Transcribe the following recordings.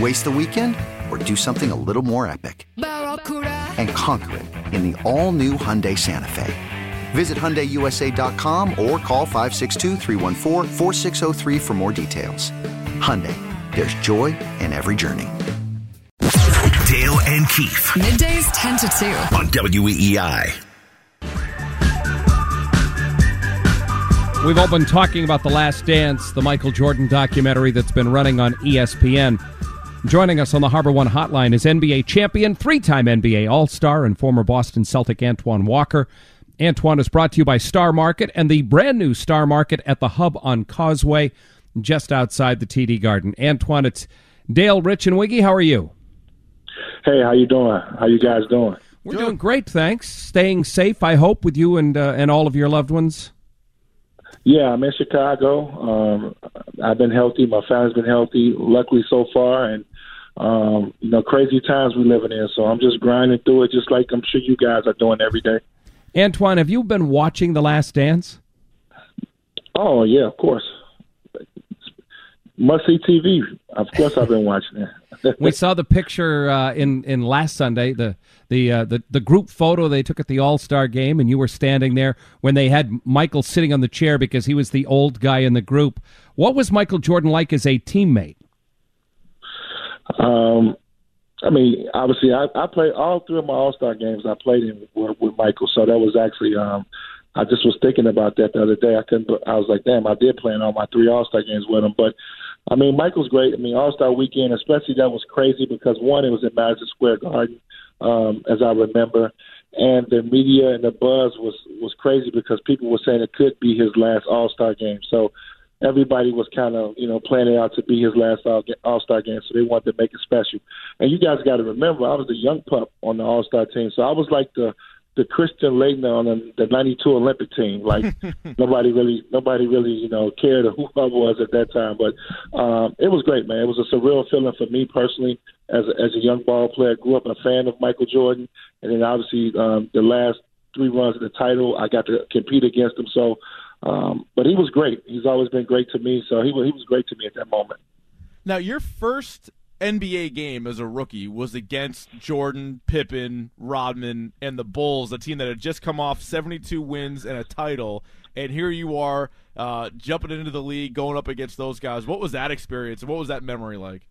Waste the weekend or do something a little more epic? And conquer it in the all new Hyundai Santa Fe. Visit HyundaiUSA.com or call 562 for more details. Hyundai, there's joy in every journey. Dale and Keefe Middays 10 to 2. on WEEI. We've all been talking about The Last Dance, the Michael Jordan documentary that's been running on ESPN. Joining us on the Harbor One hotline is NBA champion, three time NBA All Star, and former Boston Celtic Antoine Walker. Antoine is brought to you by Star Market and the brand new Star Market at the Hub on Causeway, just outside the TD Garden. Antoine, it's Dale, Rich, and Wiggy. How are you? Hey, how you doing? How you guys doing? We're doing great, thanks. Staying safe, I hope, with you and uh, and all of your loved ones. Yeah, I'm in Chicago. Um, I've been healthy. My family's been healthy, luckily so far, and um, you know, crazy times we're living in. So I'm just grinding through it, just like I'm sure you guys are doing every day. Antoine, have you been watching The Last Dance? Oh yeah, of course. Must see TV. Of course, I've been watching it. we saw the picture uh, in in last Sunday the the, uh, the the group photo they took at the All Star game, and you were standing there when they had Michael sitting on the chair because he was the old guy in the group. What was Michael Jordan like as a teammate? Um, I mean, obviously, I, I played all three of my All Star games. I played in with, with Michael, so that was actually. Um, I just was thinking about that the other day. I couldn't. I was like, damn, I did play in all my three All Star games with him. But I mean, Michael's great. I mean, All Star Weekend, especially that was crazy because one, it was at Madison Square Garden, um, as I remember, and the media and the buzz was was crazy because people were saying it could be his last All Star game. So everybody was kind of you know planning out to be his last All Star game, so they wanted to make it special. And you guys got to remember, I was a young pup on the All Star team, so I was like the the Christian Laettner on the, the '92 Olympic team. Like nobody really, nobody really, you know, cared who I was at that time. But um, it was great, man. It was a surreal feeling for me personally as a, as a young ball player. Grew up a fan of Michael Jordan, and then obviously um, the last three runs of the title, I got to compete against him. So, um, but he was great. He's always been great to me. So he was he was great to me at that moment. Now, your first NBA game as a rookie was against Jordan, Pippen, Rodman, and the Bulls, a team that had just come off 72 wins and a title. And here you are uh, jumping into the league, going up against those guys. What was that experience, what was that memory like?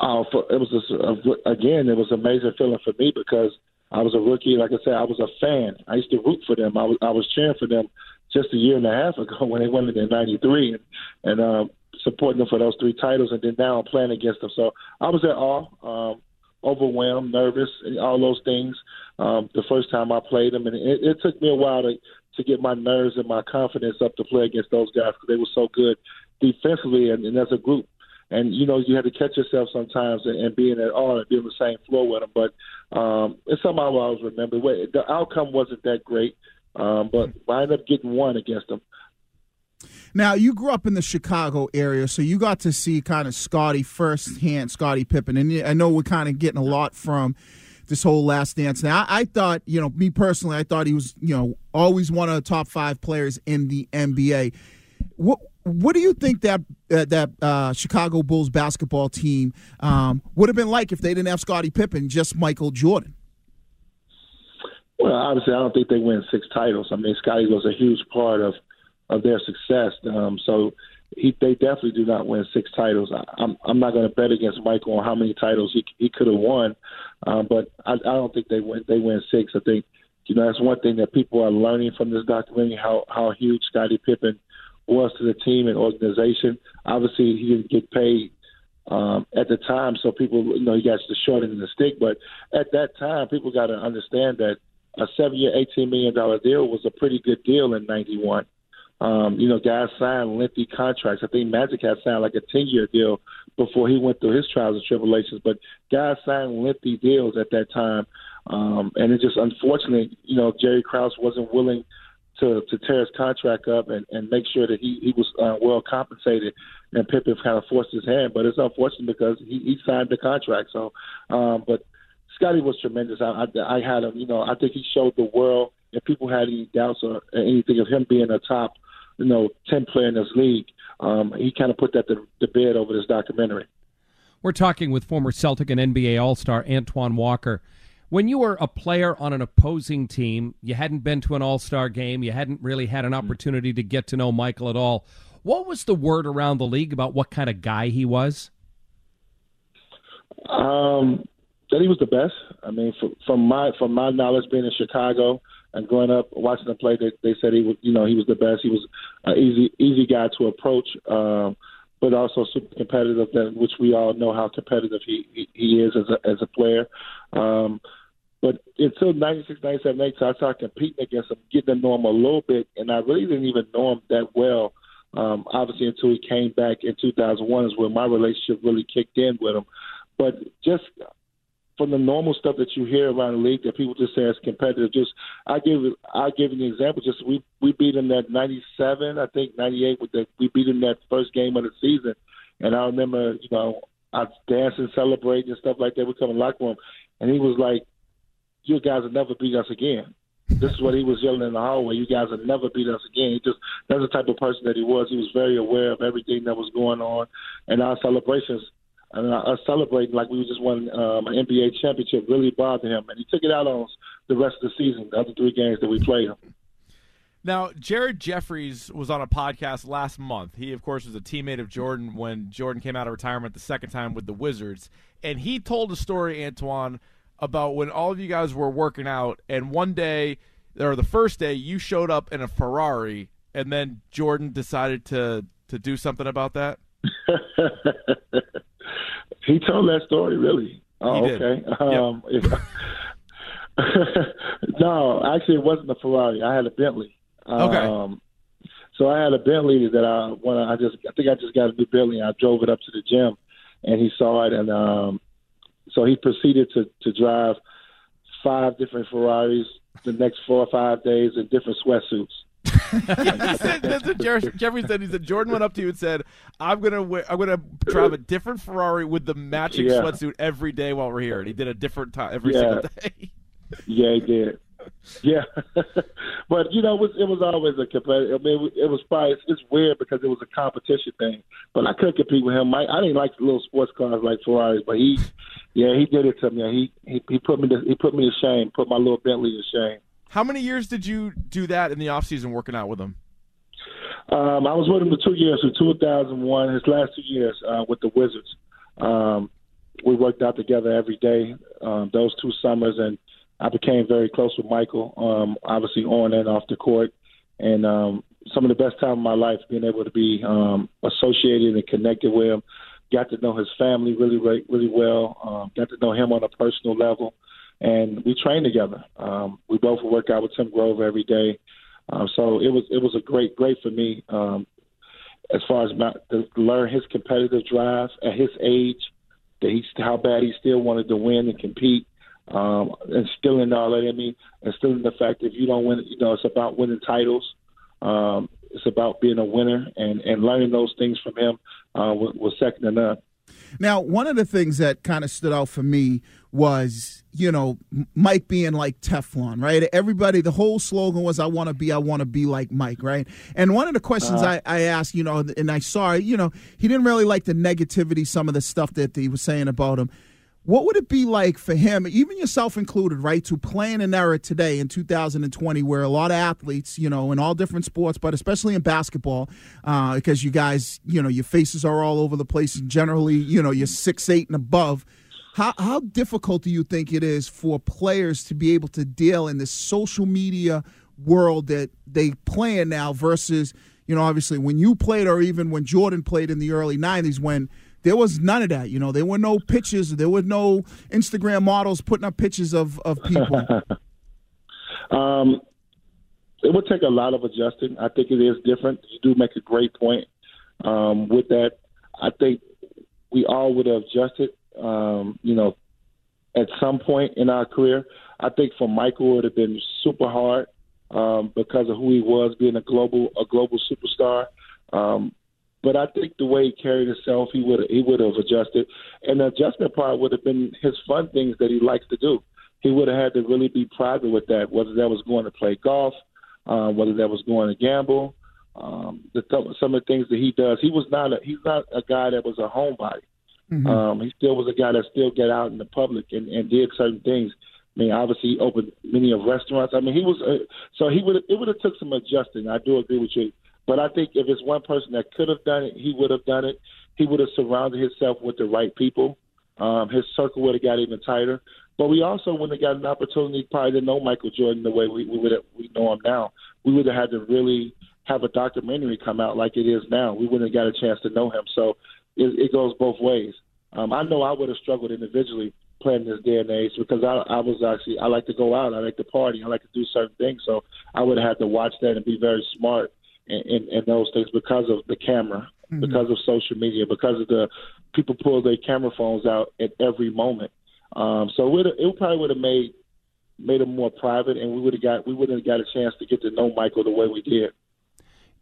Uh, for, it was just, again, it was an amazing feeling for me because I was a rookie. Like I said, I was a fan. I used to root for them. I was I was cheering for them just a year and a half ago when they won it in '93, and, and uh, supporting them for those three titles. And then now I'm playing against them. So I was at awe, um, overwhelmed, nervous, and all those things. Um, the first time I played them, and it, it took me a while to to get my nerves and my confidence up to play against those guys because they were so good defensively and, and as a group. And you know you had to catch yourself sometimes and, and being at all and being on the same floor with them. But um, it's something I always remember. The outcome wasn't that great, um, but I ended up getting one against them. Now, you grew up in the Chicago area, so you got to see kind of Scottie firsthand, Scottie Pippen. And I know we're kind of getting a lot from this whole last dance. Now, I, I thought, you know, me personally, I thought he was, you know, always one of the top five players in the NBA. What what do you think that uh, that uh, Chicago Bulls basketball team um, would have been like if they didn't have Scottie Pippen, just Michael Jordan? Well, obviously, I don't think they win six titles. I mean, Scottie was a huge part of of their success. Um, so he, they definitely do not win six titles. I, I'm I'm not going to bet against Michael on how many titles he he could have won, um, but I, I don't think they win they win six. I think you know that's one thing that people are learning from this documentary how how huge Scottie Pippen was to the team and organization. Obviously, he didn't get paid um, at the time, so people you know he got the short end of the stick. But at that time, people got to understand that a seven-year, eighteen million dollar deal was a pretty good deal in '91. Um, you know, guys signed lengthy contracts. I think Magic had signed like a 10 year deal before he went through his trials and tribulations. But guys signed lengthy deals at that time. Um, and it just unfortunately, you know, Jerry Krause wasn't willing to, to tear his contract up and, and make sure that he, he was uh, well compensated. And Pippen kind of forced his hand. But it's unfortunate because he, he signed the contract. So, um, but Scottie was tremendous. I, I, I had him, you know, I think he showed the world. If people had any doubts or anything of him being a top you know, 10 player in this league. Um, he kind of put that to, to bed over this documentary. We're talking with former Celtic and NBA All Star Antoine Walker. When you were a player on an opposing team, you hadn't been to an All Star game, you hadn't really had an mm-hmm. opportunity to get to know Michael at all. What was the word around the league about what kind of guy he was? Um, that he was the best. I mean, from, from my from my knowledge, being in Chicago, and growing up watching him play, they, they said he was, you know, he was the best. He was an easy, easy guy to approach, um, but also super competitive. That which we all know how competitive he he, is as a as a player. Um, but until 96, 97, 98, I started competing against him, getting to know him a little bit, and I really didn't even know him that well. Um, obviously, until he came back in 2001 is when my relationship really kicked in with him. But just from the normal stuff that you hear around the league that people just say is competitive. Just I give I give an example. Just we we beat them that '97, I think '98 with the we beat them that first game of the season, and I remember you know I dancing, celebrating, and stuff like that. We come in the locker room, and he was like, "You guys will never beat us again." This is what he was yelling in the hallway. You guys will never beat us again. He just that's the type of person that he was. He was very aware of everything that was going on, and our celebrations and uh, us celebrating like we just won um, an NBA championship really bothered him, and he took it out on us the rest of the season, the other three games that we played him. Now, Jared Jeffries was on a podcast last month. He, of course, was a teammate of Jordan when Jordan came out of retirement the second time with the Wizards. And he told a story, Antoine, about when all of you guys were working out, and one day, or the first day, you showed up in a Ferrari, and then Jordan decided to, to do something about that? He told that story, really. Oh, okay. Um, yep. no, actually, it wasn't a Ferrari. I had a Bentley. Okay. Um, so I had a Bentley that I when I just I think I just got a new Bentley. I drove it up to the gym, and he saw it, and um, so he proceeded to to drive five different Ferraris the next four or five days in different sweatsuits he said, that's what Jer- Jeffrey said. He said Jordan went up to you and said, "I'm gonna wear, I'm gonna drive a different Ferrari with the matching yeah. sweatsuit every day while we're here." And he did a different time every yeah. single day. yeah, he did. Yeah, but you know, it was it was always a competitive. I mean, it was probably it's, it's weird because it was a competition thing. But I couldn't compete with him. I, I didn't like little sports cars like Ferraris, but he, yeah, he did it to me. He he, he put me to, he put me to shame. Put my little Bentley to shame. How many years did you do that in the off season, working out with him? Um, I was with him for two years, so 2001. His last two years uh, with the Wizards, um, we worked out together every day um, those two summers, and I became very close with Michael. Um, obviously, on and off the court, and um, some of the best time of my life being able to be um, associated and connected with him. Got to know his family really, really, well. Got to know him on a personal level and we trained together. Um, we both work out with Tim Grover every day. Um, so it was it was a great great for me um, as far as my, to learn his competitive drive at his age, that he how bad he still wanted to win and compete, um, instilling all that in me, instilling the fact that if you don't win, you know it's about winning titles. Um, it's about being a winner and, and learning those things from him uh, was, was second to none. Now, one of the things that kind of stood out for me was, you know, Mike being like Teflon, right? Everybody, the whole slogan was, I want to be, I want to be like Mike, right? And one of the questions uh-huh. I, I asked, you know, and I saw, you know, he didn't really like the negativity, some of the stuff that he was saying about him. What would it be like for him, even yourself included, right, to play in an era today in 2020 where a lot of athletes, you know, in all different sports, but especially in basketball, uh, because you guys, you know, your faces are all over the place and generally, you know, you're six eight and above. How how difficult do you think it is for players to be able to deal in this social media world that they play in now versus, you know, obviously when you played or even when Jordan played in the early 90s when there was none of that. You know, there were no pictures. There were no Instagram models putting up pictures of of people. um, it would take a lot of adjusting. I think it is different. You do make a great point um, with that. I think we all would have adjusted. Um, you know, at some point in our career. I think for Michael it would have been super hard um, because of who he was, being a global a global superstar. Um, but I think the way he carried himself, he would he would have adjusted, and the adjustment part would have been his fun things that he likes to do. He would have had to really be private with that, whether that was going to play golf, uh, whether that was going to gamble. Um, the, some of the things that he does, he was not a, he's not a guy that was a homebody. Mm-hmm. Um, he still was a guy that still get out in the public and, and did certain things. I mean, obviously, he opened many of restaurants. I mean, he was uh, so he would it would have took some adjusting. I do agree with you but I think if it's one person that could have done it, he would have done it. He would have surrounded himself with the right people. Um, his circle would have got even tighter. But we also wouldn't have got an opportunity probably to know Michael Jordan the way we, we would have, we know him now. We would have had to really have a documentary come out like it is now. We wouldn't have got a chance to know him. So it, it goes both ways. Um, I know I would have struggled individually playing this day and age because I, I was actually I like to go out, I like to party, I like to do certain things. So I would have had to watch that and be very smart and, and, those things because of the camera, mm-hmm. because of social media, because of the people pull their camera phones out at every moment. Um, so it, it probably would have made made it more private, and we would have got we wouldn't have got a chance to get to know Michael the way we did.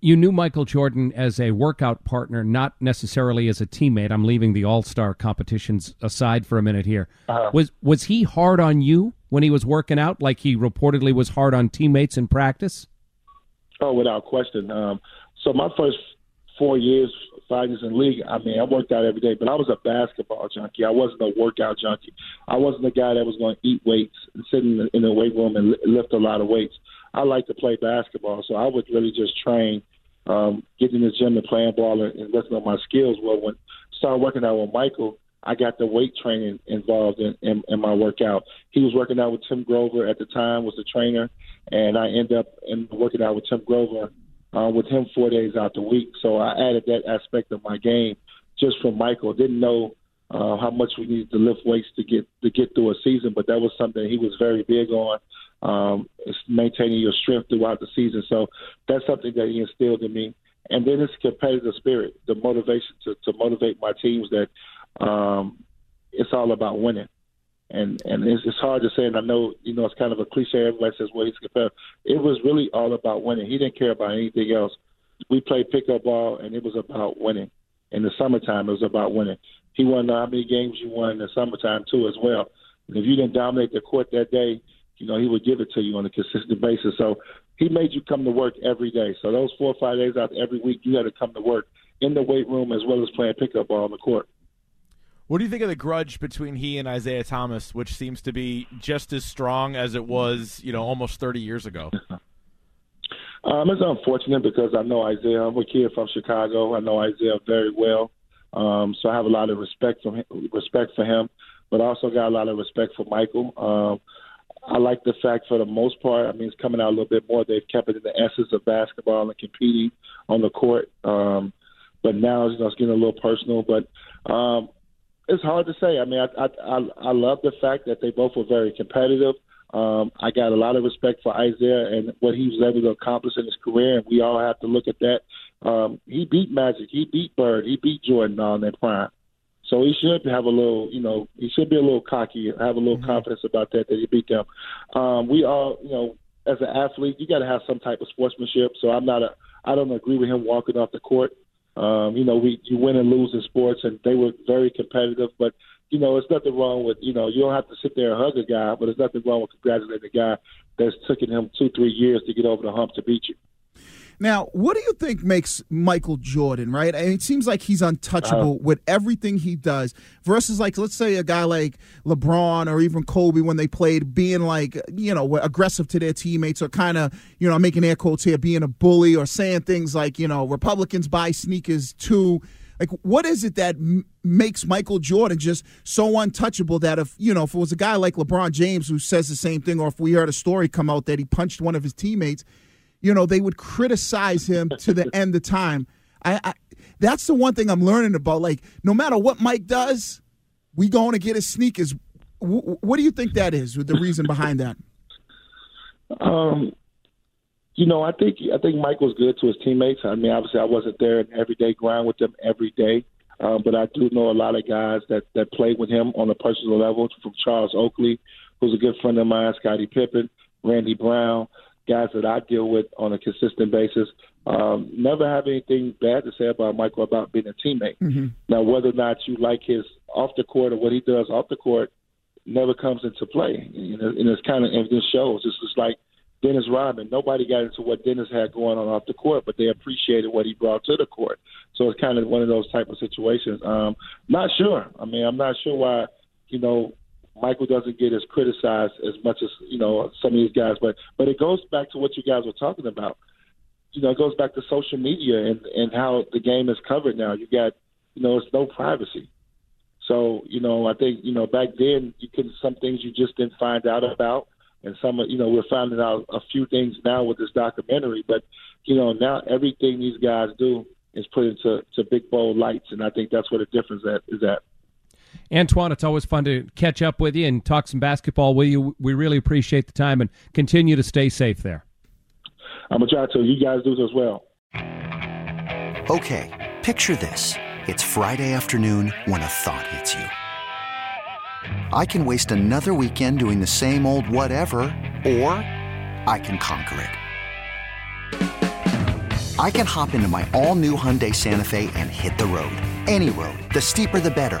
You knew Michael Jordan as a workout partner, not necessarily as a teammate. I'm leaving the All Star competitions aside for a minute here. Uh-huh. Was was he hard on you when he was working out, like he reportedly was hard on teammates in practice? Oh, without question. Um, so my first four years, five years in league, I mean, I worked out every day, but I was a basketball junkie. I wasn't a workout junkie. I wasn't the guy that was going to eat weights and sit in the, in the weight room and lift a lot of weights. I like to play basketball, so I would really just train, um, get in the gym and playing ball and, and working on my skills. Well, when started working out with Michael, I got the weight training involved in, in, in my workout. He was working out with Tim Grover at the time, was the trainer, and I ended up in working out with Tim Grover uh, with him four days out the week. So I added that aspect of my game just from Michael. Didn't know uh, how much we needed to lift weights to get to get through a season, but that was something he was very big on. Um, maintaining your strength throughout the season. So that's something that he instilled in me. And then it's competitive spirit, the motivation to, to motivate my teams that um, it's all about winning. And and it's, it's hard to say, and I know you know it's kind of a cliche. Everybody says, "Well, he's competitive." It was really all about winning. He didn't care about anything else. We played pickup ball, and it was about winning. In the summertime, it was about winning. He won how many games you won in the summertime too, as well. And if you didn't dominate the court that day, you know he would give it to you on a consistent basis. So he made you come to work every day. So those four or five days out every week, you had to come to work in the weight room as well as playing pickup ball on the court. What do you think of the grudge between he and Isiah Thomas, which seems to be just as strong as it was, you know, almost 30 years ago? Um, it's unfortunate because I know Isiah. I'm a kid from Chicago. I know Isiah very well, um, so I have a lot of respect for him, respect for him, but I also got a lot of respect for Michael. Um, I like the fact, for the most part, I mean, it's coming out a little bit more. They've kept it in the essence of basketball and competing on the court. Um, but now, you know, it's getting a little personal. But um, it's hard to say. I mean, I, I I I love the fact that they both were very competitive. Um, I got a lot of respect for Isiah and what he was able to accomplish in his career, and we all have to look at that. Um, he beat Magic, he beat Bird, he beat Jordan on their prime. So he should have a little, you know, he should be a little cocky, have a little mm-hmm. confidence about that that he beat them. Um, we all, you know, as an athlete, you got to have some type of sportsmanship. So I'm not a, I don't agree with him walking off the court Um, you know, we you win and lose in sports, and they were very competitive. But you know, it's nothing wrong with you know you don't have to sit there and hug a guy, but there's nothing wrong with congratulating a guy that's taken him two three years to get over the hump to beat you. Now, what do you think makes Michael Jordan, right? I mean, it seems like he's untouchable uh, with everything he does versus, like, let's say a guy like LeBron or even Kobe when they played, being like, you know, aggressive to their teammates or kind of, you know, making air quotes here, being a bully or saying things like, you know, Republicans buy sneakers too. Like, what is it that m- makes Michael Jordan just so untouchable that if, you know, if it was a guy like LeBron James who says the same thing, or if we heard a story come out that he punched one of his teammates, you know, they would criticize him to the end of time. I, I, that's the one thing I'm learning about. Like, no matter what Mike does, we going to get his sneakers. W- what do you think that is? The reason behind that? Um, you know, I think I think Mike was good to his teammates. I mean, obviously, I wasn't there in everyday grind with them every day, um, but I do know a lot of guys that that played with him on a personal level. From Charles Oakley, who's a good friend of mine, Scottie Pippen, Randy Brown guys that I deal with on a consistent basis. Um, never have anything bad to say about Michael about being a teammate. Mm-hmm. Now, whether or not you like his off the court or what he does off the court never comes into play. Know, and it's kind of and this shows. It's just like Dennis Rodman. Nobody got into what Dennis had going on off the court, but they appreciated what he brought to the court. So it's kind of one of those type of situations. Um, not sure. I mean, I'm not sure why. You know, Michael doesn't get as criticized as much as you know some of these guys. But but it goes back to what you guys were talking about. You know, it goes back to social media and and how the game is covered now. You got you know, it's no privacy. So you know, I think you know back then you could some things you just didn't find out about, and some you know we're finding out a few things now with this documentary. But you know now everything these guys do is put into to big bold lights, and I think that's where the difference at, is at. Antoine, it's always fun to catch up with you and talk some basketball with you. We really appreciate the time and continue to stay safe there. I'm going to try to. You guys do as well. Okay, picture this. It's Friday afternoon when a thought hits you. I can waste another weekend doing the same old whatever, or I can conquer it. I can hop into my all new Hyundai Santa Fe and hit the road. Any road. The steeper, the better